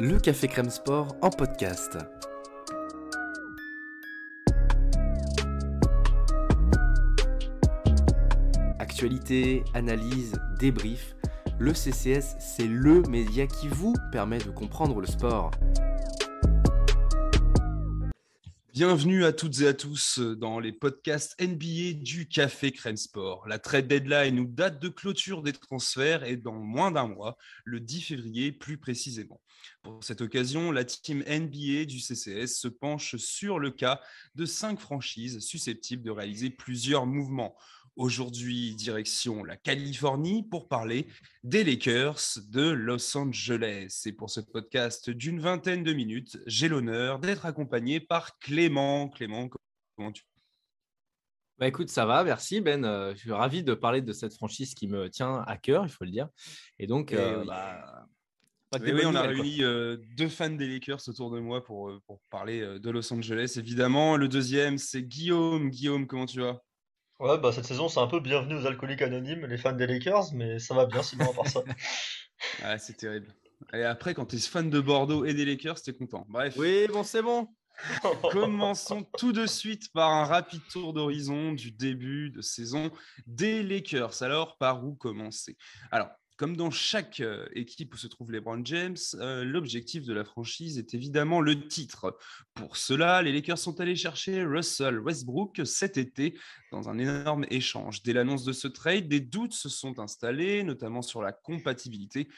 Le Café Crème Sport en podcast. Actualité, analyse, débrief. Le CCS, c'est le média qui vous permet de comprendre le sport. Bienvenue à toutes et à tous dans les podcasts NBA du Café Crème Sport. La trade deadline ou date de clôture des transferts est dans moins d'un mois, le 10 février plus précisément. Pour cette occasion, la team NBA du CCS se penche sur le cas de cinq franchises susceptibles de réaliser plusieurs mouvements. Aujourd'hui, direction la Californie pour parler des Lakers de Los Angeles. Et pour ce podcast d'une vingtaine de minutes, j'ai l'honneur d'être accompagné par Clément. Clément, comment tu bah écoute, ça va, merci Ben. Euh, je suis ravi de parler de cette franchise qui me tient à cœur, il faut le dire. Et donc, euh, bah, oui, on a réuni euh, deux fans des Lakers autour de moi pour, pour parler de Los Angeles, évidemment. Le deuxième, c'est Guillaume. Guillaume, comment tu vas? Ouais, bah cette saison, c'est un peu bienvenue aux alcooliques anonymes, les fans des Lakers, mais ça va bien sinon à part ça. ah, c'est terrible. Et après, quand tu es fan de Bordeaux et des Lakers, t'es content. Bref. Oui, bon, c'est bon. Commençons tout de suite par un rapide tour d'horizon du début de saison des Lakers. Alors, par où commencer? Alors, comme dans chaque euh, équipe où se trouve LeBron James, euh, l'objectif de la franchise est évidemment le titre. Pour cela, les Lakers sont allés chercher Russell Westbrook cet été dans un énorme échange. Dès l'annonce de ce trade, des doutes se sont installés, notamment sur la compatibilité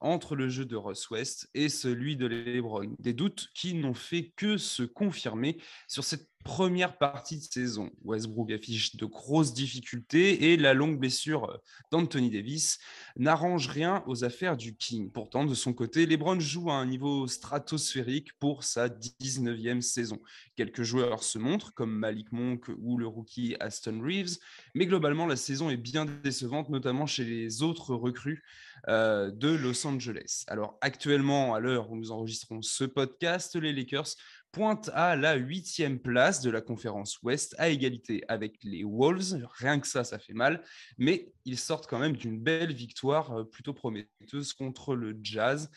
entre le jeu de Russ West et celui de LeBron. Des doutes qui n'ont fait que se confirmer sur cette première partie de saison. Westbrook affiche de grosses difficultés et la longue blessure d'Anthony Davis n'arrange rien aux affaires du King. Pourtant, de son côté, LeBron joue à un niveau stratosphérique pour sa 19e saison. Quelques joueurs se montrent, comme Malik Monk ou le rookie Aston Reeves, mais globalement, la saison est bien décevante, notamment chez les autres recrues euh, de Los Angeles. Alors actuellement, à l'heure où nous enregistrons ce podcast, les Lakers pointe à la huitième place de la conférence Ouest, à égalité avec les Wolves. Rien que ça, ça fait mal. Mais ils sortent quand même d'une belle victoire euh, plutôt prometteuse contre le Jazz.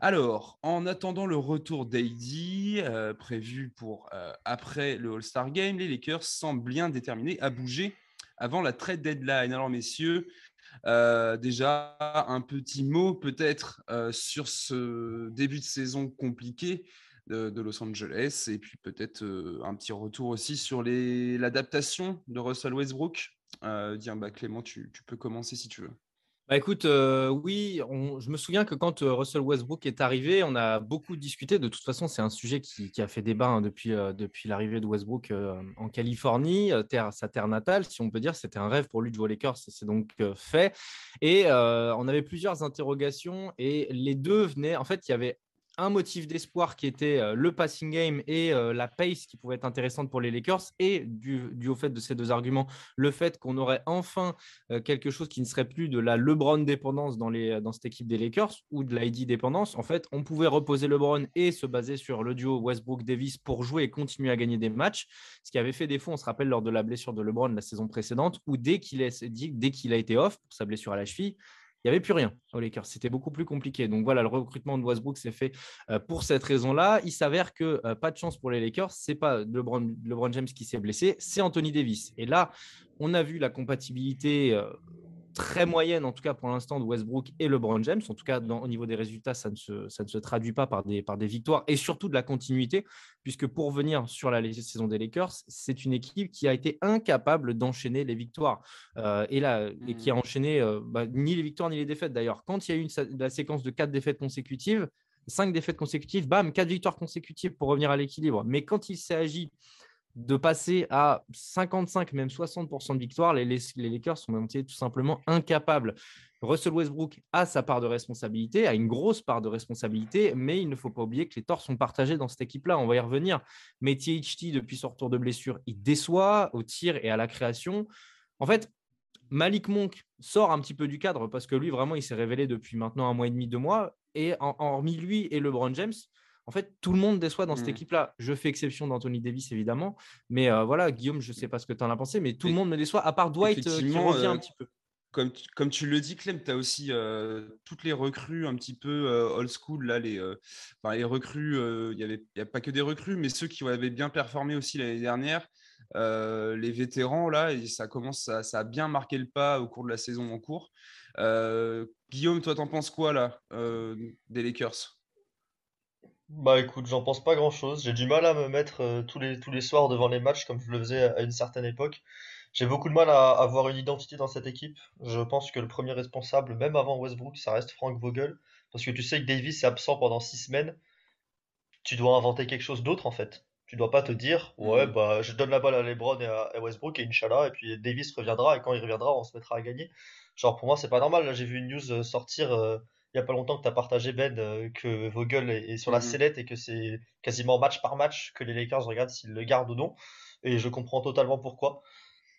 Alors, en attendant le retour d'AD, euh, prévu pour euh, après le All-Star Game, les Lakers semblent bien déterminés à bouger avant la trade deadline. Alors, messieurs, déjà, un petit mot peut-être sur ce début de saison compliqué de, Los Angeles. Et puis peut-être euh, un petit retour aussi sur l'adaptation de Russell Westbrook. Euh, bah, Clément, tu, peux commencer si tu veux. Bah écoute, euh, oui, je me souviens que quand euh, Russell Westbrook est arrivé, on a beaucoup discuté. De toute façon, c'est un sujet qui, a fait débat hein, depuis, depuis l'arrivée de Westbrook en Californie, terre, sa terre natale, si on peut dire. C'était un rêve pour lui de jouer aux Lakers, c'est donc fait. Et on avait plusieurs interrogations et les deux venaient. En fait, il y avait un motif d'espoir qui était euh, le passing game et euh, la pace qui pouvait être intéressante pour les Lakers, et du, au fait de ces deux arguments, le fait qu'on aurait enfin euh, quelque chose qui ne serait plus de la LeBron dépendance dans, cette équipe des Lakers ou de l'ID dépendance. En fait, on pouvait reposer LeBron et se baser sur le duo Westbrook-Davis pour jouer et continuer à gagner des matchs, ce qui avait fait défaut, on se rappelle, lors de la blessure de LeBron la saison précédente, où dès qu'il a été off pour sa blessure à la cheville, il n'y avait plus rien aux Lakers. C'était beaucoup plus compliqué. Donc voilà, le recrutement de Westbrook s'est fait euh, pour cette raison-là. Il s'avère que euh, pas de chance pour les Lakers. C'est pas LeBron, LeBron James qui s'est blessé, c'est Anthony Davis. Et là, on a vu la compatibilité euh, très moyenne, en tout cas pour l'instant, de Westbrook et LeBron James. En tout cas, au niveau des résultats, ça ne, se, ça ne se traduit pas par des, par des victoires et surtout de la continuité, puisque pour venir sur la saison des Lakers, c'est une équipe qui a été incapable d'enchaîner les victoires euh, et, là, et qui a mmh. enchaîné euh, bah, ni les victoires ni les défaites. D'ailleurs, quand il y a eu une, la séquence de quatre défaites consécutives, cinq défaites consécutives, bam, quatre victoires consécutives pour revenir à l'équilibre. Mais quand il s'agit de passer à 55, même 60% de victoire, les, Lakers sont montés tout simplement incapables. Russell Westbrook a sa part de responsabilité, a une grosse part de responsabilité, mais il ne faut pas oublier que les torts sont partagés dans cette équipe-là. On va y revenir. Mais THT, depuis son retour de blessure, il déçoit au tir et à la création. En fait, Malik Monk sort un petit peu du cadre parce que lui, vraiment, il s'est révélé depuis maintenant un mois et demi, deux mois. Et hormis lui et LeBron James, en fait, tout le monde déçoit dans cette mmh. équipe-là. Je fais exception d'Anthony Davis, évidemment. Mais euh, voilà, Guillaume, je ne sais pas ce que tu en as pensé, mais tout le monde me déçoit, à part Dwight euh, qui revient un petit peu. comme, tu, comme tu le dis, Clem, tu as aussi toutes les recrues un petit peu old school. Là, les, les recrues, il n'y avait y a pas que des recrues, mais ceux qui avaient bien performé aussi l'année dernière. les vétérans, là, et ça commence, ça, ça, a bien marqué le pas au cours de la saison en cours. Guillaume, toi, t'en penses quoi là des Lakers? Bah écoute, j'en pense pas grand-chose. J'ai du mal à me mettre tous les, tous les soirs devant les matchs comme je le faisais à une certaine époque. J'ai beaucoup de mal à avoir une identité dans cette équipe. Je pense que le premier responsable, même avant Westbrook, ça reste Frank Vogel. Parce que tu sais que Davis est absent pendant six semaines. Tu dois inventer quelque chose d'autre en fait. Tu dois pas te dire, ouais, mhm. bah je donne la balle à LeBron et à Westbrook et Inch'Allah, et puis Davis reviendra, et quand il reviendra, on se mettra à gagner. Genre pour moi, c'est pas normal. Là, j'ai vu une news euh, sortir euh, il y a pas longtemps que tu as partagé, Ben, euh, que Vogel est, sur la mhm. sellette et que c'est quasiment match par match que les Lakers regardent s'ils le gardent ou non. Et je comprends totalement pourquoi.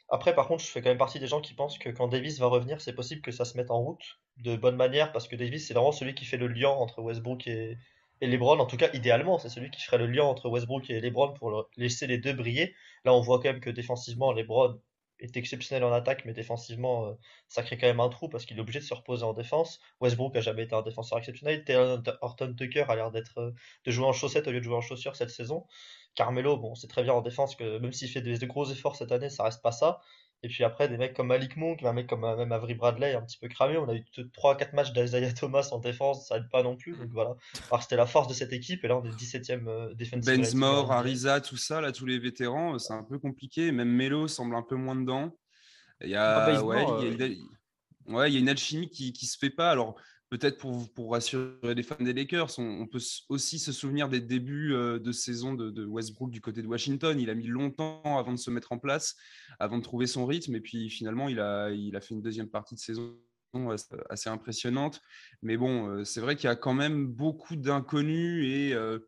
Après, par contre, je fais quand même partie des gens qui pensent que quand Davis va revenir, c'est possible que ça se mette en route de bonne manière parce que Davis, c'est vraiment celui qui fait le lien entre Westbrook et, LeBron. En tout cas, idéalement, c'est celui qui ferait le lien entre Westbrook et LeBron pour laisser les deux briller. Là, on voit quand même que défensivement, LeBron est exceptionnel en attaque, mais défensivement, euh, ça crée quand même un trou parce qu'il est obligé de se reposer en défense. Westbrook a jamais été un défenseur exceptionnel. Taylor Horton Tucker a l'air d'être euh, de jouer en chaussettes au lieu de jouer en chaussures cette saison. Carmelo, bon, c'est très bien en défense que même s'il fait des, gros efforts cette année, ça reste pas ça. Et puis après, des mecs comme Malik Monk, un mec comme euh, même Avery Bradley, un petit peu cramé. On a eu 3-4 matchs d'Isaiah Thomas en défense, ça aide pas non plus. Donc voilà. Alors c'était la force de cette équipe, et là on est 17ème euh, defensive. Benzmore, Ariza, tout ça, là, tous les vétérans, euh, c'est un peu compliqué. Même Melo semble un peu moins dedans. Il y a, ah, ouais, il y a, ouais, il y a une alchimie qui, qui se fait pas. Alors, peut-être pour, pour rassurer les fans des Lakers, on, peut aussi se souvenir des débuts euh, de saison de, Westbrook du côté de Washington. Il a mis longtemps avant de se mettre en place, avant de trouver son rythme. Et puis finalement, il a, il a fait une deuxième partie de saison assez impressionnante. Mais bon, euh, c'est vrai qu'il y a quand même beaucoup d'inconnus et, euh,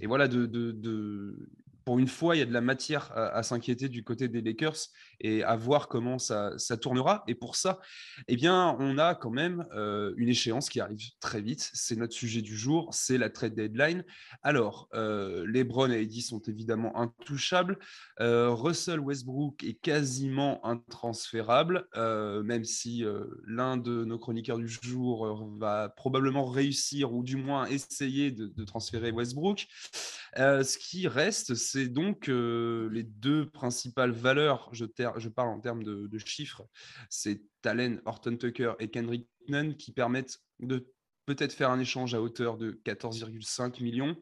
et voilà, de, de, pour une fois, il y a de la matière à, s'inquiéter du côté des Lakers et à voir comment ça, tournera. Et pour ça, eh bien, on a quand même euh, une échéance qui arrive très vite. C'est notre sujet du jour, c'est la trade deadline. Alors, euh, LeBron et Eddie sont évidemment intouchables. Euh, Russell Westbrook est quasiment intransférable, même si l'un de nos chroniqueurs du jour va probablement réussir ou du moins essayer de transférer Westbrook. Ce qui reste, c'est donc les deux principales valeurs, je, parle en termes de, chiffres, c'est Talen, Horton Tucker et Kendrick Nunn qui permettent de peut-être faire un échange à hauteur de 14,5 millions.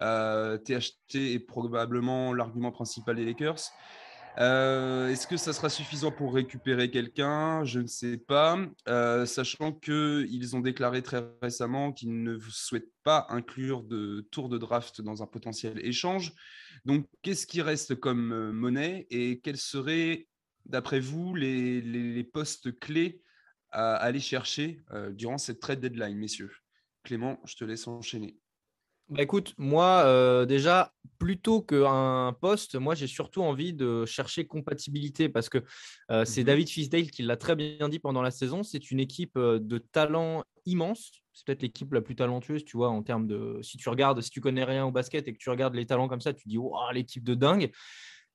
THT est probablement l'argument principal des Lakers. Euh, est-ce que ça sera suffisant pour récupérer quelqu'un? Je ne sais pas, euh, sachant qu'ils ont déclaré très récemment qu'ils ne souhaitent pas inclure de tour de draft dans un potentiel échange. Donc, qu'est-ce qui reste comme euh, monnaie et quels seraient, d'après vous, les, postes clés à aller chercher durant cette trade deadline, messieurs? Clément, je te laisse enchaîner. Bah écoute, moi, euh, déjà, plutôt qu'un poste, moi, j'ai surtout envie de chercher compatibilité parce que euh, c'est mmh David Fisdale qui l'a très bien dit pendant la saison. C'est une équipe euh, de talent immense. C'est peut-être l'équipe la plus talentueuse, tu vois, en termes de. Si tu regardes, si tu connais rien au basket et que tu regardes les talents comme ça, tu dis, waouh, l'équipe de dingue.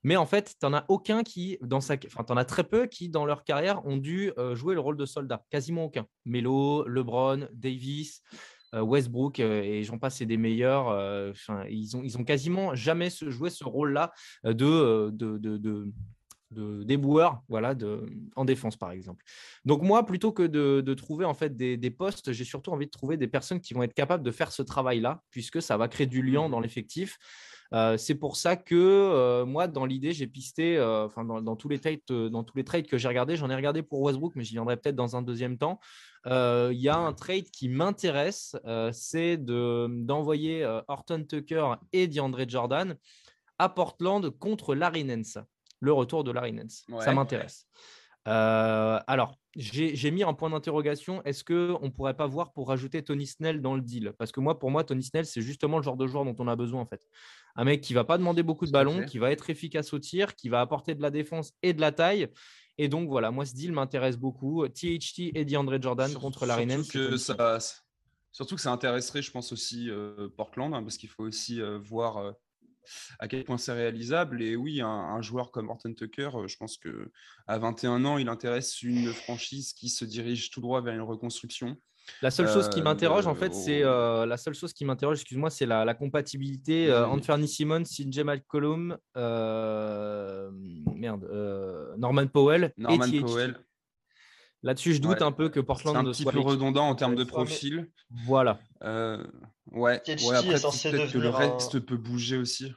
Mais en fait, tu n'en as aucun qui, dans sa... enfin, tu en as très peu qui, dans leur carrière, ont dû jouer le rôle de soldat. Quasiment aucun. Melo, LeBron, Davis. Euh, Westbrook euh, et j'en passe, c'est des meilleurs. Euh, ils, ont, ils ont quasiment jamais joué ce rôle-là de, de, de, de déboueur voilà, de, en défense, par exemple. Donc moi, plutôt que de, trouver en fait des, des postes, j'ai surtout envie de trouver des personnes qui vont être capables de faire ce travail-là, puisque ça va créer du lien dans l'effectif. C'est pour ça que moi, dans l'idée, j'ai pisté, enfin dans, dans, tous les trades, dans tous les trades que j'ai regardés, j'en ai regardé pour Westbrook, mais j'y viendrai peut-être dans un deuxième temps. Il y a un trade qui m'intéresse, c'est d'envoyer Horton Tucker et DeAndre Jordan à Portland contre Larry Nance. Le retour de Larry Nance. Ça m'intéresse. Alors, j'ai mis un point d'interrogation. Est-ce qu'on ne pourrait pas voir pour rajouter Tony Snell dans le deal? Parce que moi, pour moi, Tony Snell, c'est justement le genre de joueur dont on a besoin en fait. Un mec qui va pas demander beaucoup de ballons, qui va être efficace au tir, qui va apporter de la défense et de la taille et donc voilà, moi ce deal m'intéresse beaucoup. THT et DeAndre Jordan contre la Surtout que, ça, surtout que ça intéresserait, je pense, aussi euh, Portland, hein, parce qu'il faut aussi euh, voir euh, à quel point c'est réalisable. Et oui, un, joueur comme Horton Tucker, je pense que à 21 ans, il intéresse une franchise qui se dirige tout droit vers une reconstruction. La seule chose qui m'interroge, en fait, c'est la seule chose qui m'interroge, excuse-moi, c'est la, compatibilité euh, Anthony Simmons, CJ McCollum, merde, Norman Powell Norman Powell. Là-dessus, je doute un peu que Portland un petit peu redondant en termes de profil. Voilà. Euh, ouais. ouais. Après, peut-être que le reste peut bouger aussi.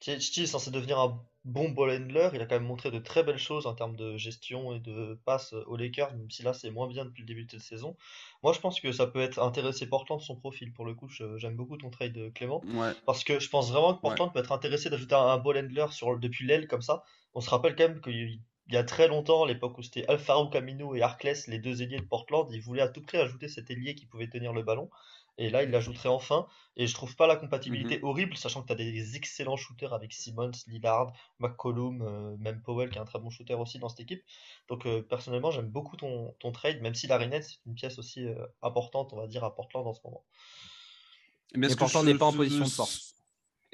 THT est censé devenir un bon ball handler. Il a quand même montré de très belles choses en termes de gestion et de passe aux Lakers, même si là c'est moins bien depuis le début de cette saison. Moi, je pense que ça peut être intéressé Portland son profil. Pour le coup, j'aime beaucoup ton trade, Clément. Parce que je pense vraiment que Portland peut être intéressé d'ajouter un, ball handler sur, depuis l'aile comme ça. On se rappelle quand même qu'il il y a très longtemps, à l'époque où c'était Alfaro Camino et Arclès, les deux ailiers de Portland, ils voulaient à tout prix ajouter cet ailier qui pouvait tenir le ballon. Et là, il l'ajouterait enfin. Et je trouve pas la compatibilité mhm. horrible, sachant que tu as des excellents shooters avec Simmons, Lillard, McCollum, euh, même Powell qui est un très bon shooter aussi dans cette équipe. Donc euh, personnellement, j'aime beaucoup ton, ton, trade, même si la Rinette, c'est une pièce aussi euh, importante, on va dire, à Portland en ce moment. Mais, Portland n'est pas en position de force.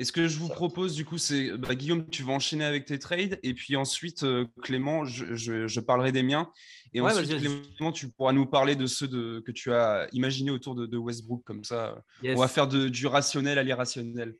Et ce que je vous propose, du coup, c'est bah, Guillaume, tu vas enchaîner avec tes trades. Et puis ensuite, euh, Clément, je, parlerai des miens. Et ensuite, Clément, tu pourras nous parler de ceux de, que tu as imaginés autour de, Westbrook. Comme ça, on va faire de, du rationnel à l'irrationnel.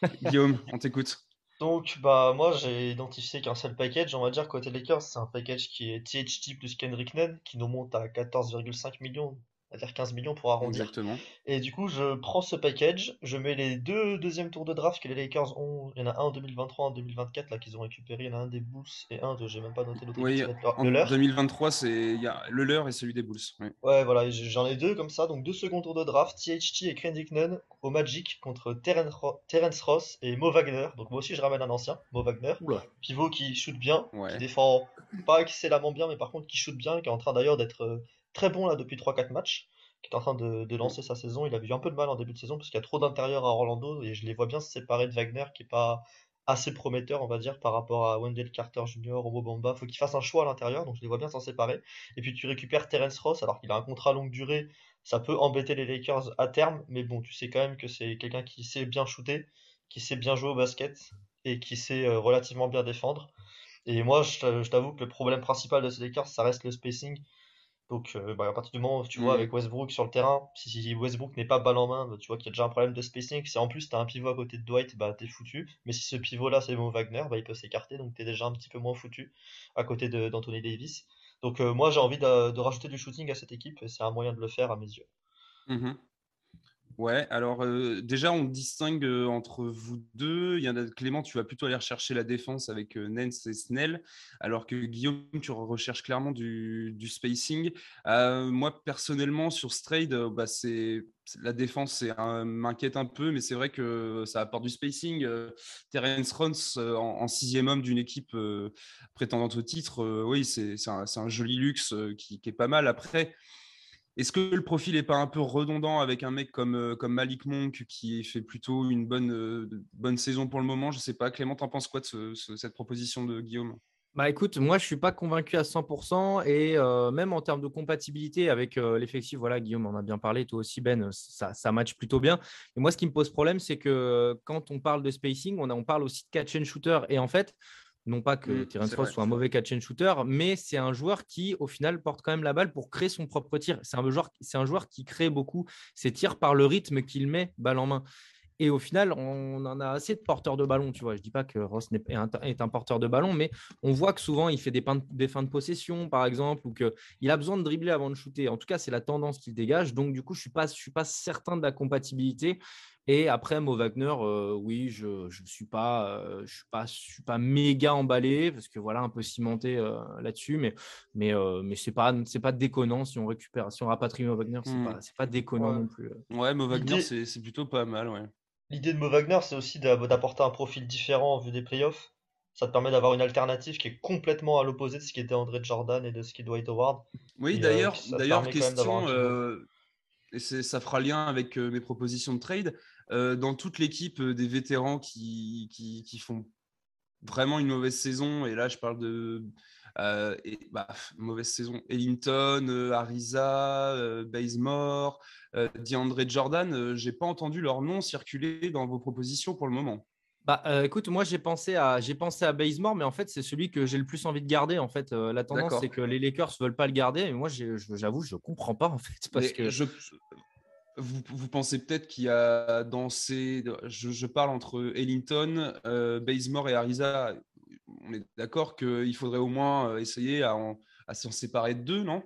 Guillaume, on t'écoute. Donc, bah, moi, j'ai identifié qu'un seul package. On va dire côté Lakers, c'est un package qui est THT plus Kendrick Nunn, qui nous monte à 14,5 millions c'est-à-dire 15 millions pour arrondir. Exactement. Et du coup, je prends ce package, je mets les deux deuxièmes tours de draft que les Lakers ont. Il y en a un en 2023, en 2024, là, qu'ils ont récupéré. Il y en a un des Bulls et un de, j'ai même pas noté l'autre. Oui, en 2023, c'est il y a le leur et celui des Bulls. Ouais, voilà, j'en ai deux comme ça. Donc deux seconds tours de draft, THT et Kendrick Nunn au Magic contre Terence Ross et Mo Wagner. Donc moi aussi, je ramène un ancien, Mo Wagner. Pivot qui shoot bien, qui défend pas excellemment bien, mais par contre qui shoot bien, qui est en train d'ailleurs d'être euh, très bon là depuis 3-4 matchs, qui est en train de, lancer sa saison. Il a eu un peu de mal en début de saison parce qu'il y a trop d'intérieur à Orlando et je les vois bien se séparer de Wagner qui est pas assez prometteur, on va dire, par rapport à Wendell Carter Jr., Robo Bamba. Faut qu'il fasse un choix à l'intérieur, donc je les vois bien s'en séparer. Et puis tu récupères Terence Ross alors qu'il a un contrat longue durée. Ça peut embêter les Lakers à terme, mais bon, tu sais quand même que c'est quelqu'un qui sait bien shooter, qui sait bien jouer au basket et qui sait euh, relativement bien défendre. Et moi, je t'avoue que le problème principal de ces Lakers, ça reste le spacing. Donc, euh, bah, à partir du moment où tu vois, mm. avec Westbrook sur le terrain, si, Westbrook n'est pas balle en main, bah, tu vois qu'il y a déjà un problème de spacing. Si en plus tu as un pivot à côté de Dwight, bah t'es foutu. Mais si ce pivot-là, c'est Mo Wagner, bah, il peut s'écarter, donc t'es déjà un petit peu moins foutu à côté d'Anthony Davis. Donc, euh, moi, j'ai envie de, rajouter du shooting à cette équipe, c'est un moyen de le faire à mes yeux. Mm-hmm. Ouais, alors euh, déjà on distingue euh, entre vous deux. Il y en a Clément, tu vas plutôt aller rechercher la défense avec euh, Nance et Snell, alors que Guillaume, tu recherches clairement du, spacing. moi personnellement sur ce trade, bah, c'est la défense m'inquiète un peu, mais c'est vrai que ça apporte du spacing. Terence Rons en, sixième homme d'une équipe prétendante au titre, oui, c'est un, joli luxe qui, qui, est pas mal. Après, est-ce que le profil n'est pas un peu redondant avec un mec comme, euh, Malik Monk qui fait plutôt une bonne, euh, bonne saison pour le moment? Je ne sais pas. Clément, t'en penses quoi de cette proposition de Guillaume? Bah écoute, moi je suis pas convaincu à 100% et euh, même en termes de compatibilité avec l'effectif, voilà Guillaume en a bien parlé, toi aussi Ben, ça, ça match plutôt bien. Et moi ce qui me pose problème, c'est que quand on parle de spacing, on, on parle aussi de catch and shooter et en fait, non pas que mmh, Terence Ross soit un mauvais catch and shooter, mais c'est un joueur qui, au final, porte quand même la balle pour créer son propre tir. C'est un joueur, c'est un joueur qui crée beaucoup ses tirs par le rythme qu'il met balle en main. Et au final, on en a assez de porteurs de ballon. Tu vois, je dis pas que Ross est un, est un porteur de ballon, mais on voit que souvent il fait des, des fins de possession, par exemple, ou qu'il a besoin de dribbler avant de shooter. En tout cas, c'est la tendance qu'il dégage. Donc, du coup, je suis pas, je suis pas certain de la compatibilité. Et après, Mo Wagner, euh, oui, je ne suis, pas, euh, je suis, pas, je suis pas méga emballé parce que voilà, un peu cimenté euh, là-dessus, mais, mais, mais ce n'est pas, pas déconnant si on récupère, si on rapatrie Mo Wagner, ce n'est mmh. pas, pas déconnant non plus. Ouais, Mo Wagner, c'est plutôt pas mal. Ouais. L'idée de Mo Wagner, c'est aussi d'apporter un profil différent en vue des playoffs. Ça te permet d'avoir une alternative qui est complètement à l'opposé de ce qui était André Jordan et de ce qui doit être Howard. Oui, d'ailleurs, d'ailleurs question, et ça fera lien avec mes propositions de trade. Euh, dans toute l'équipe euh, des vétérans qui, font vraiment une mauvaise saison, et là je parle de euh, bah, mauvaise saison, Ellington, Ariza, Bazemore, DeAndre Jordan, j'ai pas entendu leur nom circuler dans vos propositions pour le moment. Bah, euh, écoute, moi j'ai pensé à j'ai pensé à Bazemore, mais en fait c'est celui que j'ai le plus envie de garder. En fait, euh, la tendance c'est que les Lakers veulent pas le garder, et moi j'avoue je comprends pas en fait parce que je, vous, vous, pensez peut-être qu'il y a dans ces je, je parle entre Ellington, euh, Bazemore et Ariza. On est d'accord qu'il faudrait au moins euh, essayer à, à s'en séparer de deux, non?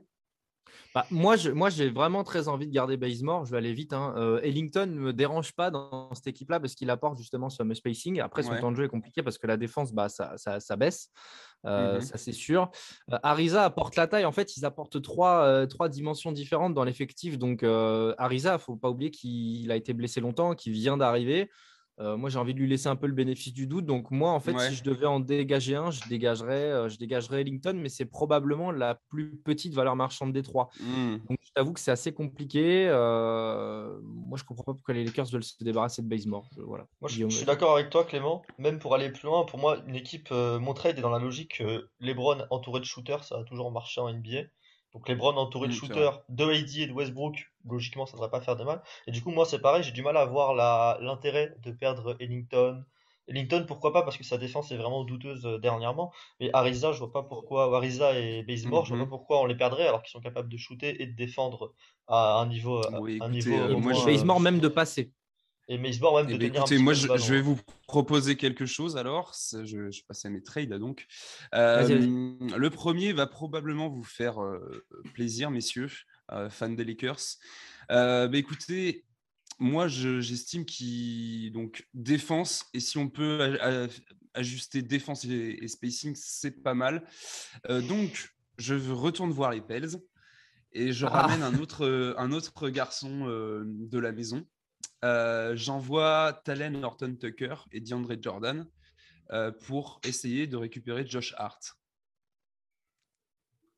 Bah, moi, je, moi, j'ai vraiment très envie de garder Bazemore. Je vais aller vite. Hein. Euh, Ellington ne me dérange pas dans cette équipe-là parce qu'il apporte justement ce fameux spacing. Après, son temps de jeu est compliqué parce que la défense, bah, ça, ça, baisse. Euh, mmh ça, c'est sûr. Euh, Ariza apporte la taille. En fait, ils apportent trois, trois dimensions différentes dans l'effectif. Donc, Ariza, il ne faut pas oublier qu'il a été blessé longtemps, qu'il vient d'arriver. Euh, moi, j'ai envie de lui laisser un peu le bénéfice du doute. Donc, moi, en fait, si je devais en dégager un, je dégagerais, euh, je dégagerais Ellington, mais c'est probablement la plus petite valeur marchande des trois. Mmh. Donc, je t'avoue que c'est assez compliqué. Euh, moi, je comprends pas pourquoi les Lakers veulent se débarrasser de Bazemore. Voilà. Moi, je, suis d'accord avec toi, Clément. Même pour aller plus loin, pour moi, une équipe, mon trade est dans la logique LeBron entouré de shooters, ça a toujours marché en NBA. Donc LeBron entouré de shooters, de AD et de Westbrook, logiquement ça ne devrait pas faire de mal. Et du coup moi c'est pareil, j'ai du mal à voir l'intérêt de perdre Ellington. Ellington pourquoi pas? Parce que sa défense est vraiment douteuse euh, dernièrement. Mais Ariza je vois pas pourquoi, Ariza et Bazemore je vois pas mhm. pourquoi on les perdrait alors qu'ils sont capables de shooter et de défendre à un niveau, un niveau euh, Bazemore même de passer. Et Macebar, même, ben, écoutez, moi, je, vais vous proposer quelque chose alors. Je, je passe à mes trades donc. Euh, le premier va probablement vous faire euh, plaisir, messieurs, euh, fans des Lakers. Bah, écoutez, moi, j'estime qu'il donc défense et si on peut ajuster défense et, spacing, c'est pas mal. donc, je retourne voir les Pels et je ah. ramène un autre, un autre garçon de la maison. Euh, j'envoie Talen Norton Tucker et DeAndre Jordan euh, pour essayer de récupérer Josh Hart.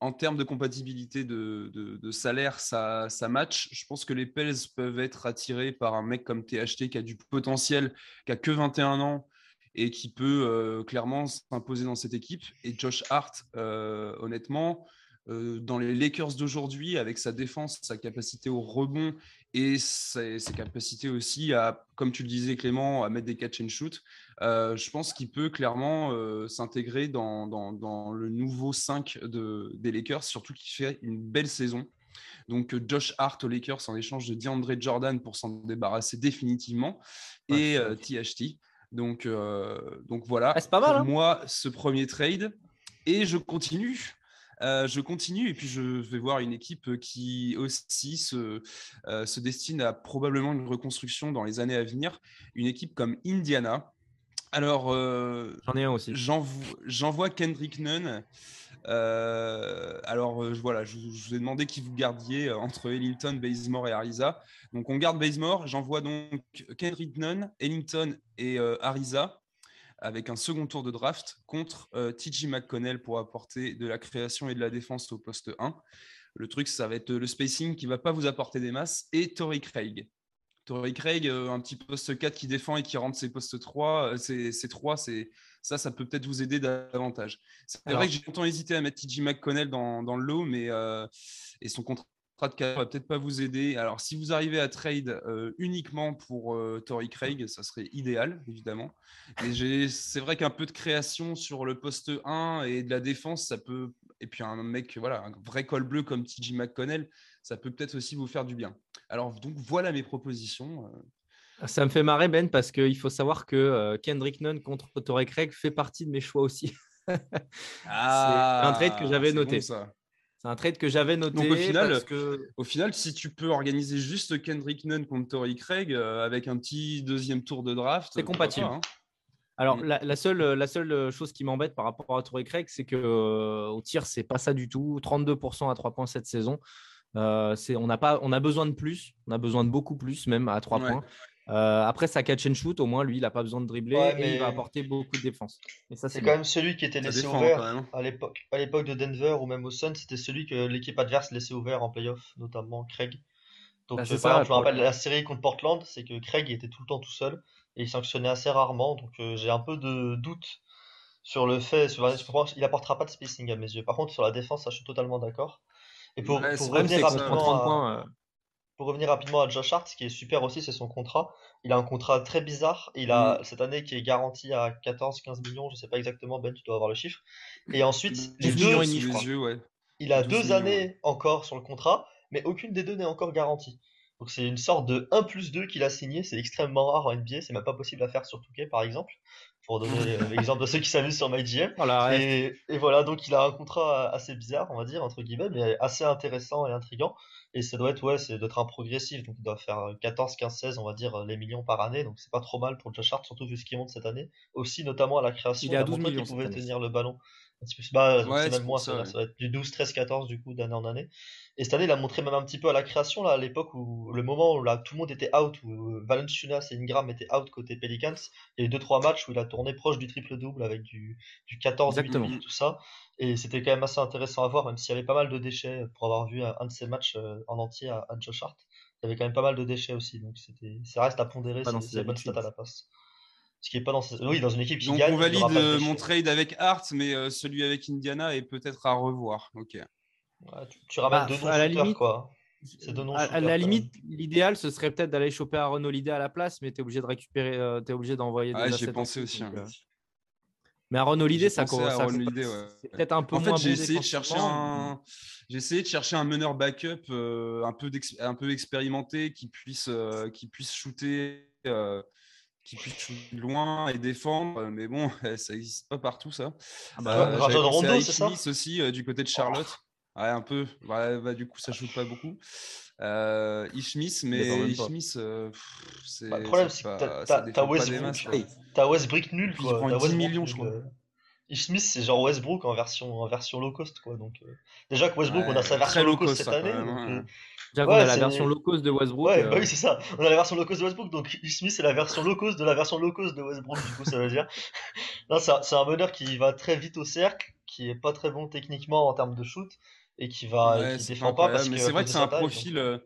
En termes de compatibilité de, salaire, ça, ça, match. Je pense que les Pels peuvent être attirés par un mec comme THT qui a du potentiel, qui a que 21 ans et qui peut euh, clairement s'imposer dans cette équipe. Et Josh Hart, honnêtement, dans les Lakers d'aujourd'hui, avec sa défense, sa capacité au rebond et ses, capacités aussi à, comme tu le disais Clément, à mettre des catch and shoot. Euh, je pense qu'il peut clairement euh, s'intégrer dans, dans, le nouveau 5 de, des Lakers, surtout qu'il fait une belle saison. Donc Josh Hart aux Lakers en échange de DeAndre Jordan pour s'en débarrasser définitivement et THT. Euh, donc, donc voilà, ah, pas mal, pour hein. moi, ce premier trade. Et je continue euh, je continue et puis je vais voir une équipe qui aussi se, euh, se destine à probablement une reconstruction dans les années à venir. Une équipe comme Indiana. Alors, euh, j'en ai un aussi. J'envoie Kendrick Nunn. alors voilà, je, vous ai demandé qui vous gardiez entre Ellington, Bazemore et Ariza. Donc on garde Bazemore. J'envoie donc Kendrick Nunn, Ellington et Ariza avec un second tour de draft contre euh, TJ McConnell pour apporter de la création et de la défense au poste 1. Le truc, ça va être le spacing qui ne va pas vous apporter des masses et Tory Craig. Tory Craig, euh, un petit poste 4 qui défend et qui rentre ses postes 3, c'est 3, c'est ça, ça peut peut-être vous aider davantage. C'est vrai que j'ai longtemps hésité à mettre TJ McConnell dans, dans le lot, mais euh, et son contrat de va peut-être pas vous aider. Alors, si vous arrivez à trade euh, uniquement pour euh, Tory Craig, ça serait idéal, évidemment. Mais c'est vrai qu'un peu de création sur le poste 1 et de la défense, ça peut. Et puis un mec, voilà, un vrai col bleu comme TJ McConnell, ça peut peut-être aussi vous faire du bien. Alors, donc voilà mes propositions. Euh. Ça me fait marrer, Ben, parce qu'il faut savoir que Kendrick Nunn contre Tory Craig fait partie de mes choix aussi. ah, c'est un trade que j'avais noté. ça. C'est un trade que j'avais noté. Donc au final, au final, si tu peux organiser juste Kendrick Nunn contre Tory Craig euh, avec un petit deuxième tour de draft, c'est compatible. Hein. Alors, mm. la, seule, la seule chose qui m'embête par rapport à Tory Craig, c'est que euh, au tir, c'est pas ça du tout. 32% à 3 points cette saison. Euh, on, a pas, on a besoin de plus. On a besoin de beaucoup plus, même à 3 points. Euh, après, sa catch and shoot, au moins, lui, il n'a pas besoin de dribbler et il va apporter beaucoup de défense. c'est quand même celui qui était laissé ouvert à l'époque, à l'époque de Denver ou même au Sun, c'était celui que l'équipe adverse laissait ouvert en playoff, notamment Craig. Donc, bah, euh, ça, je me rappelle la série contre Portland, c'est que Craig était tout le temps tout seul et il sanctionnait assez rarement. Donc, euh, j'ai un peu de doute sur le fait. Sur, il apportera pas de spacing à mes yeux. Par contre, sur la défense, ça, je suis totalement d'accord. Et pour, revenir rapidement à... pour revenir rapidement à Josh Hart, ce qui est super aussi, c'est son contrat. Il a un contrat très bizarre. Il a cette année qui est garanti à 14-15 millions, je sais pas exactement, Ben, tu dois avoir le chiffre. Et ensuite, les 12 deux, millions et je demi, je crois. crois. ouais. il a 12 deux millions, années encore sur le contrat, mais aucune des deux n'est encore garantie. Donc c'est une sorte de 1 plus 2 qu'il a signé, c'est extrêmement rare en NBA, c'est même pas possible à faire sur 2K par exemple, pour donner l'exemple de ceux qui s'amusent sur MyGM. Voilà, reste. Et, et voilà, donc il a un contrat assez bizarre, on va dire, entre guillemets, mais assez intéressant et intriguant. Et ça doit être, ouais, c'est d'être un progressif, donc il doit faire 14, 15, 16, on va dire, les millions par année, donc c'est pas trop mal pour Josh Hart, surtout vu ce qu'il monte cette année. Aussi, notamment à la création, Il est à a 12 montré millions qu'il pouvait tenir le ballon. Un petit peu, bah, Ouais, c'est c'est même moins, ça, ça, va- ouais. ça va être du 12, 13, 14 du coup d'année en année. Et cette année, il a montré même un petit peu à la création, là, à l'époque où le moment où là, tout le monde était out, où Valanciunas et Ingram étaient out côté Pelicans, il y a eu 2-3 matchs où il a tourné proche du triple-double avec du, du 14, 8, Exactement. 8, tout ça. Et c'était quand même assez intéressant à voir, même s'il y avait pas mal de déchets pour avoir vu un, un de ces matchs euh, en entier à, à Josh Hart. Il y avait quand même pas mal de déchets aussi, donc c'était, ça reste à pondérer Pas dans ces, ses ces bonnes habitudes. stats à la passe. Ce qui est pas dans. Oui, dans une équipe qui Donc gagne, on valide euh, mon trade avec Hart, mais euh, celui avec Indiana est peut-être à revoir. Ok. Ouais, tu, tu ramènes Bah, deux à la limite, quoi. Deux à, la limite, l'idéal, ce serait peut-être d'aller choper Aaron Holiday à la place, mais tu es obligé de récupérer, euh, tu es obligé d'envoyer des Ouais, j'y ai assets pensé aussi. donc, hein. euh, Mais Aaron Holiday, J'ai ça, pensé co- à ça ouais. c'est peut-être un peu En fait, moins j'ai bon essayé de chercher un, j'ai essayé de chercher un meneur backup euh, un peu un peu expérimenté qui puisse euh, qui puisse shooter euh, qui puisse shooter loin et défendre, euh, mais bon, ça n'existe pas partout ça. Ah bah, Euh, ouais, Rajon Rondo, c'est ça aussi euh, du côté de Charlotte. Ouais, un peu. Ouais, bah, du coup, ça shoot pas beaucoup. Euh, Ishmis, mais. Ishmis, euh, c'est. Bah, le problème, c'est que t'as- Westbrook. quoi. T'as Westbrook nul, Puis il quoi. prend T'as 10 Westbrook millions, je crois. euh. Ish Smith, c'est genre Westbrook en version, en version low cost, quoi. Donc, euh, déjà que Westbrook, on a sa Ouais, version low cost cette ça, année. donc, Ouais, on a la version low cost de Westbrook. Ouais, euh, bah oui, c'est ça. On a la version low cost de Westbrook, donc Smith, c'est la version low cost de la version low cost de Westbrook, du coup, ça veut dire. Non, c'est un, c'est un meneur qui va très vite au cercle, qui est pas très bon techniquement en termes de shoot, et qui va, Ouais, qui défend pas parce mais que. c'est vrai que c'est un taille, donc, profil. euh,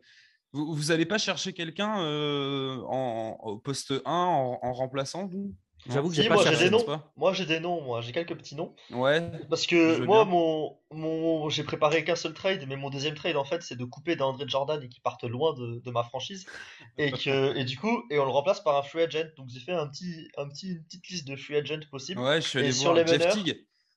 Vous, vous allez pas chercher quelqu'un euh, en, au poste 1 en, en remplaçant, vous? J'avoue que Si, j'ai pas moi j'ai des noms. pas. Moi j'ai des noms, moi j'ai quelques petits noms. Ouais. Parce que moi, bien. mon, mon, j'ai préparé qu'un seul trade, mais mon deuxième trade, en fait, c'est de couper d'André Jordan et qu'il parte loin de, de ma franchise. Et, que, et du coup, et on le remplace par un free agent. Donc j'ai fait un petit, un petit, une petite liste de free agents possibles. Ouais, je suis Et allé sur voir les Jeff meneurs.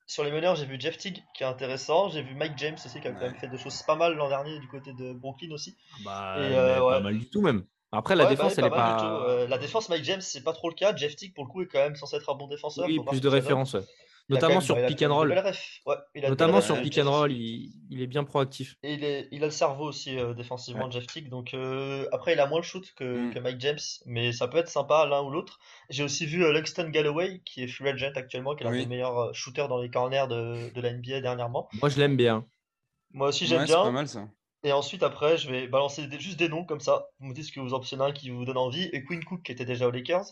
Sur les meneurs, j'ai vu Jeff Teague qui est intéressant. J'ai vu Mike James aussi qui a quand même fait des choses pas mal l'an dernier du côté de Brooklyn aussi. Bah, Et, euh, pas ouais. mal du tout même. Après, la Ouais, bah défense, ouais, elle est pas mal du pas. tout. Euh, la défense, Mike James, c'est pas trop le cas. Jeff Teague, pour le coup, est quand même censé être un bon défenseur. Oui, Faut voir plus ce de que ça donne. références, ouais. Il a quand Notamment même- sur bah, il a pick and roll. Ouais, il a Notamment sur pick Jeff and roll, il, il est bien proactif. Et il, est- il a le cerveau aussi euh, défensivement, Jeff Teague. Donc euh, après, il a moins le shoot que, Mm. que Mike James, mais ça peut être sympa l'un ou l'autre. J'ai aussi vu euh, Langston Galloway, qui est free agent actuellement, qui est l'un Oui. des meilleurs euh, shooters dans les corners de, de la NBA dernièrement. Moi, je l'aime bien. Moi aussi, j'aime Ouais, c'est pas bien. mal ça. Et ensuite, après, je vais balancer des- juste des noms comme ça. Vous me dites ce que vous en pensez un qui vous donne envie. Et Quinn Cook, qui était déjà aux Lakers.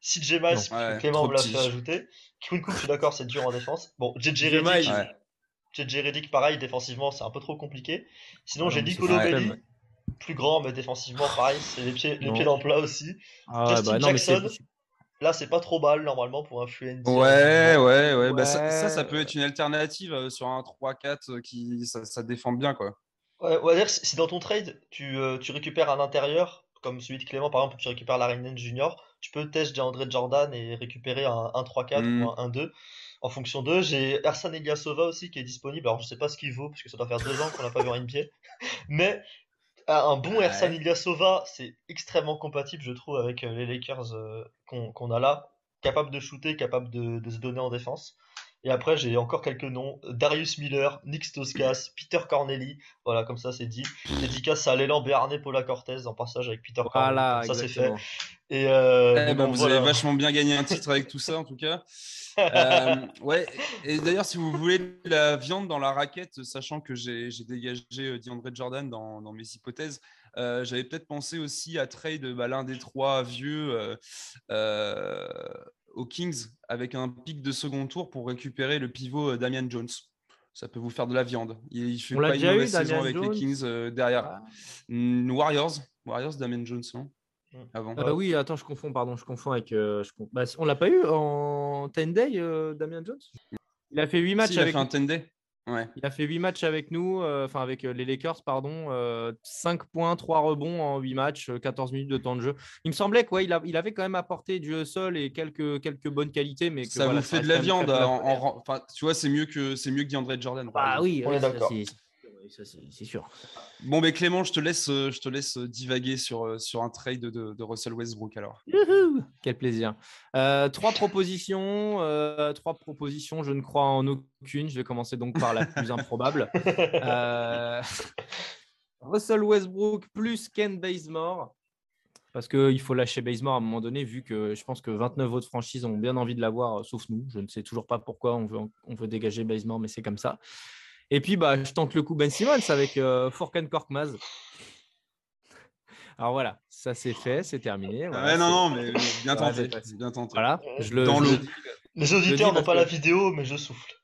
CJ Miles, Ouais, Clément me l'a fait ajouter. Quinn Cook, je suis d'accord, c'est dur en défense. Bon, JJ Redick. Ouais. JJ Redick, pareil, défensivement, c'est un peu trop compliqué. Sinon, Ah j'ai Nicolo Belli, plus grand, mais défensivement, pareil, c'est les pieds, les Non. pieds dans le plat aussi. Ah, ouais, Justin bah, non, mais c'est- Jackson, Là, c'est pas trop mal, normalement, pour un D, Ouais, ouais, ouais. Bah, ça, ça, peut être une alternative euh, sur un 3-4 euh, qui ça, ça défend bien, quoi. Ouais, on va dire, si si dans ton trade, tu, euh, tu récupères un intérieur, comme celui de Clément, par exemple, tu récupères Larry Junior, tu peux test André Jordan et récupérer un 1-3-4 Mm. ou un 1-2 en fonction d'eux. J'ai Ersan Ilyasova aussi qui est disponible. Alors, je sais pas ce qu'il vaut, parce que ça doit faire deux ans qu'on n'a pas vu en NBA. Mais un bon Ouais. Ersan Ilyasova, c'est extrêmement compatible, je trouve, avec euh, les Lakers euh, qu'on a là. Capable de shooter, capable de, de se donner en défense. Et après, j'ai encore quelques noms. Darius Miller, Nick Stauskas, Peter Corneli. Voilà, comme ça, c'est dit. Dédicace à l'élan Béarnais Paula Cortez en passage avec Peter Corneli. Voilà, Comme ça, c'est fait. Et euh, Eh mais ben, bon, vous voilà. avez vachement bien gagné un titre avec tout ça, en tout cas. Euh, ouais, et d'ailleurs, si vous voulez de la viande dans la raquette, sachant que j'ai j'ai dégagé euh, DeAndre Jordan dans, dans mes hypothèses, euh, j'avais peut-être pensé aussi à trade bah, l'un des trois vieux euh, euh, aux Kings avec un pic de second tour pour récupérer le pivot euh, Damian Jones. Ça peut vous faire de la viande. Il, il fait On pas une eu, mauvaise saison Damian avec les Kings euh, derrière. Ah. Warriors, Warriors, Damien Jones, non? Avant. Ah bah oui, attends, je confonds, pardon, je confonds avec. euh, je conf- bah, on l'a pas eu en 10 day, euh, Damien Jones? Il a fait 8 matchs Si, il a avec. fait un 10 day. Il a fait 8 matchs avec nous, euh, enfin avec euh, les Lakers, pardon. 5 points, 3 rebonds en 8 matchs, 14 minutes de temps de jeu. Il me semblait qu'il il, il avait quand même apporté du sol et quelques, quelques bonnes qualités. Mais que, ça vous fait de la viande. Enfin, tu vois, c'est mieux que c'est mieux que DeAndre Jordan. Ah oui, on d'accord c'est sûr. Bon, mais Clément, je te laisse, euh, je te laisse euh, divaguer sur, euh, sur un trade de, Russell Westbrook alors. Quel plaisir. trois propositions, trois propositions. Je ne crois en aucune. Je vais commencer donc par la plus improbable. Russell Westbrook plus Ken Bazemore. Parce qu'il faut lâcher Bazemore à un moment donné, vu que je pense que 29 autres franchises ont bien envie de l'avoir, sauf nous. Je ne sais toujours pas pourquoi on veut, on veut dégager Bazemore, mais c'est comme ça. Et puis, bah, je tente le coup Ben Simmons avec euh, Forken Korkmaz. Alors voilà, ça c'est fait, c'est terminé. non, non, mais bien tenté. bien tenté. Voilà, je le, Dans Les auditeurs n'ont pas la vidéo, mais je souffle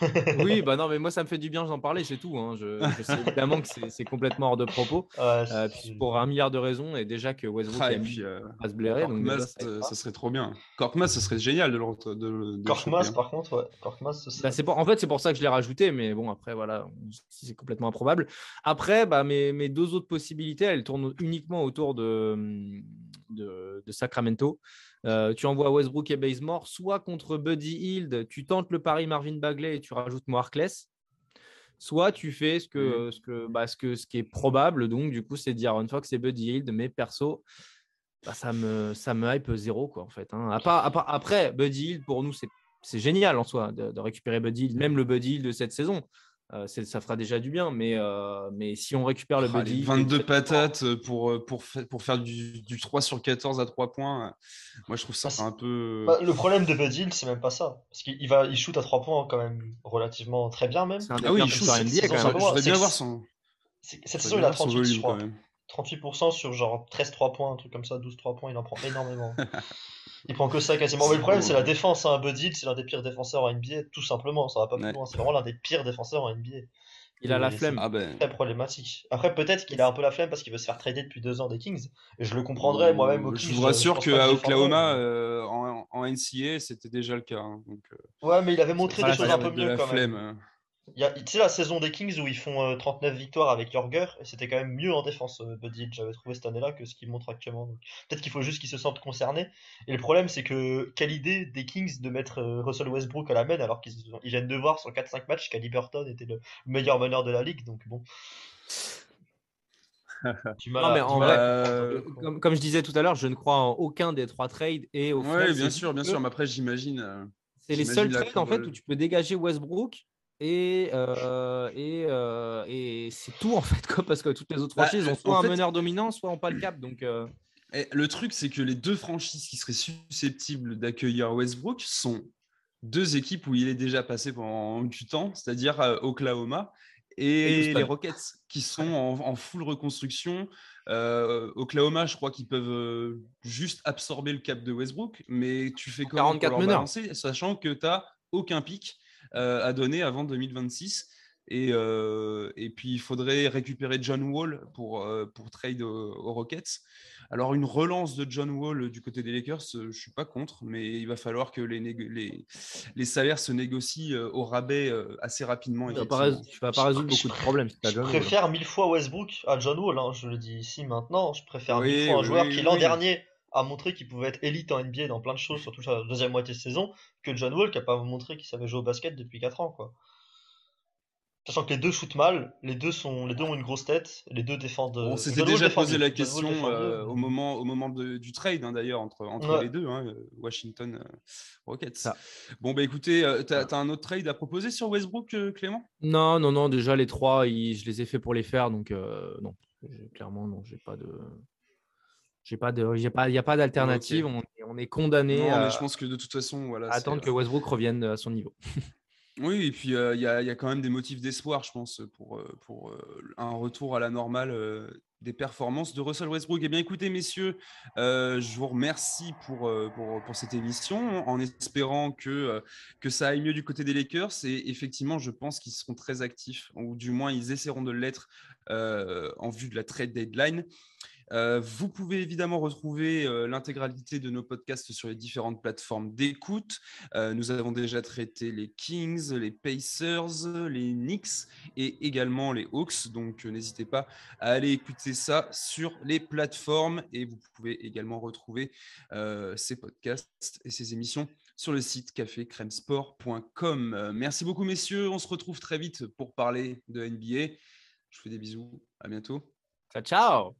oui, bah non, mais moi ça me fait du bien d'en parler, c'est tout. Hein. Je, sais évidemment que c'est complètement hors de propos. Euh, pour un milliard de raisons, et déjà que Westbrook ah, puis, euh, se blairer. Donc euh, ça, serait trop bien. Korkmaz, ce serait génial de le. De, de Korkmaz, par contre, ouais. Korkmaz, ce serait... bah, En fait, c'est pour ça que je l'ai rajouté, mais bon, après, voilà, c'est complètement improbable. Après, bah, mes, mes deux autres possibilités, elles tournent uniquement autour de, de, de Sacramento. Euh, tu envoies Westbrook et Bazemore, soit contre Buddy Hield, tu tentes le pari Marvin Bagley et tu rajoutes Moarkless, soit tu fais ce, que, ce, que, bah, ce, que, ce qui est probable, donc du coup c'est D'Aaron Fox et Buddy Hield, mais perso, bah, ça, me, ça me hype zéro quoi en fait. Hein. après, Buddy Hield pour nous c'est génial en soi de, de récupérer Buddy Hield, même le Buddy Hield de cette saison. Euh, ça fera déjà du bien. Mais, euh, mais si on récupère le ah, buddy. 22 patates pour, euh, pour, pour faire du, du, 3 sur 14 à 3 points, moi je trouve ça bah, un peu. Bah, le problème de Buddy, c'est même pas ça. Parce qu'il va, il shoot à 3 points quand même relativement très bien, même. ah oui, il shoot à NBA quand même. Je voudrais bien voir son. Cette saison, il a 38, je crois. 38% sur genre 13-3 points, un truc comme ça, 12-3 points, il en prend énormément. il prend que ça quasiment. Mais le problème, c'est la défense. Hein. Buddy, c'est l'un des pires défenseurs en NBA, tout simplement. Ça va pas plus loin. C'est vraiment l'un des pires défenseurs en NBA. Il a la flemme. Ah ben. Très problématique. Après, peut-être qu'il a un peu la flemme parce qu'il veut se faire trader depuis deux ans des Kings. Et je le comprendrais moi-même. Je vous rassure qu'à Oklahoma, euh, en, en, NCA, c'était déjà le cas. Hein, donc, euh, Ouais, mais il avait montré des choses un peu mieux quand même. Il y a, tu sais, la saison des Kings où ils font 39 euh, victoires avec Jorger, et c'était quand même mieux en défense, euh, Buddy. J'avais trouvé cette année-là que ce qu'ils montrent actuellement. Peut-être qu'il faut juste qu'ils se sentent concernés. Et le problème, c'est que quelle idée des Kings de mettre euh, Russell Westbrook à la main alors qu'ils viennent de voir sur 4-5 matchs qu'Aliberton était le meilleur meneur de la ligue. Donc bon. non, mais en vrai, comme, je disais tout à l'heure, je ne crois en aucun des trois trades. Et au ouais, bien sûr, bien sûr. Mais après, j'imagine. c'est les seuls trades en fait où tu peux dégager Westbrook et, euh, et, euh, et c'est tout en fait, quoi, parce que toutes les autres bah, franchises ont soit un meneur dominant, soit ont pas le cap. Donc, euh. le truc, c'est que les deux franchises qui seraient susceptibles d'accueillir Westbrook sont deux équipes où il est déjà passé pendant du temps, c'est-à-dire Oklahoma et, les Rockets, qui sont en, full reconstruction. Oklahoma, je crois qu'ils peuvent juste absorber le cap de Westbrook, mais tu fais comment 44 meneurs. sachant que tu n'as aucun pic euh, à donner avant 2026. Et, euh, et, puis, il faudrait récupérer John Wall pour, euh, pour trade aux, Rockets. Alors, une relance de John Wall du côté des Lakers, je ne suis pas contre, mais il va falloir que les, les, les salaires se négocient au rabais assez rapidement. Tu ne vas pas résoudre beaucoup de problèmes. je préfère mille fois Westbrook à John Wall, hein, je le dis ici maintenant. Je préfère mille fois un joueur qui, l'an dernier, a montré qu'il pouvait être élite en NBA dans plein de choses, surtout sur la deuxième moitié de saison, que John Wall qui a pas montré qu'il savait jouer au basket depuis 4 ans, quoi. Sachant que les deux shootent mal, les deux, sont, les deux ont une grosse tête, les deux défendent. On s'était déjà posé la question euh, au moment, au moment du trade, hein, d'ailleurs, entre, entre les deux, hein, Washington euh, Rockets. Bon, bah écoutez, euh, tu as, un autre trade à proposer sur Westbrook, Clément? Non, non, non, déjà les trois, je les ai fait pour les faire, donc non, clairement, non, j'ai pas de. J'ai pas de, il n'y a pas d'alternative. On, est condamné à, je pense que de toute façon, voilà, attendre que Westbrook revienne à son niveau. oui, et puis euh, il y, a, y, a, quand même des motifs d'espoir, je pense, pour, euh, pour euh, un retour à la normale des performances de Russell Westbrook. Eh bien, écoutez, messieurs, je vous remercie pour, pour, pour, cette émission, en espérant que, que ça aille mieux du côté des Lakers. Et effectivement, je pense qu'ils seront très actifs, ou du moins, ils essaieront de l'être en vue de la trade deadline. Euh, vous pouvez évidemment retrouver euh, l'intégralité de nos podcasts sur les différentes plateformes d'écoute. Euh, nous avons déjà traité les Kings, les Pacers, les Knicks et également les Hawks. Donc n'hésitez pas à aller écouter ça sur les plateformes et vous pouvez également retrouver ces podcasts et ces émissions sur le site cafécremesport.com. merci beaucoup messieurs, on se retrouve très vite pour parler de NBA. Je vous fais des bisous, à bientôt. Ciao ciao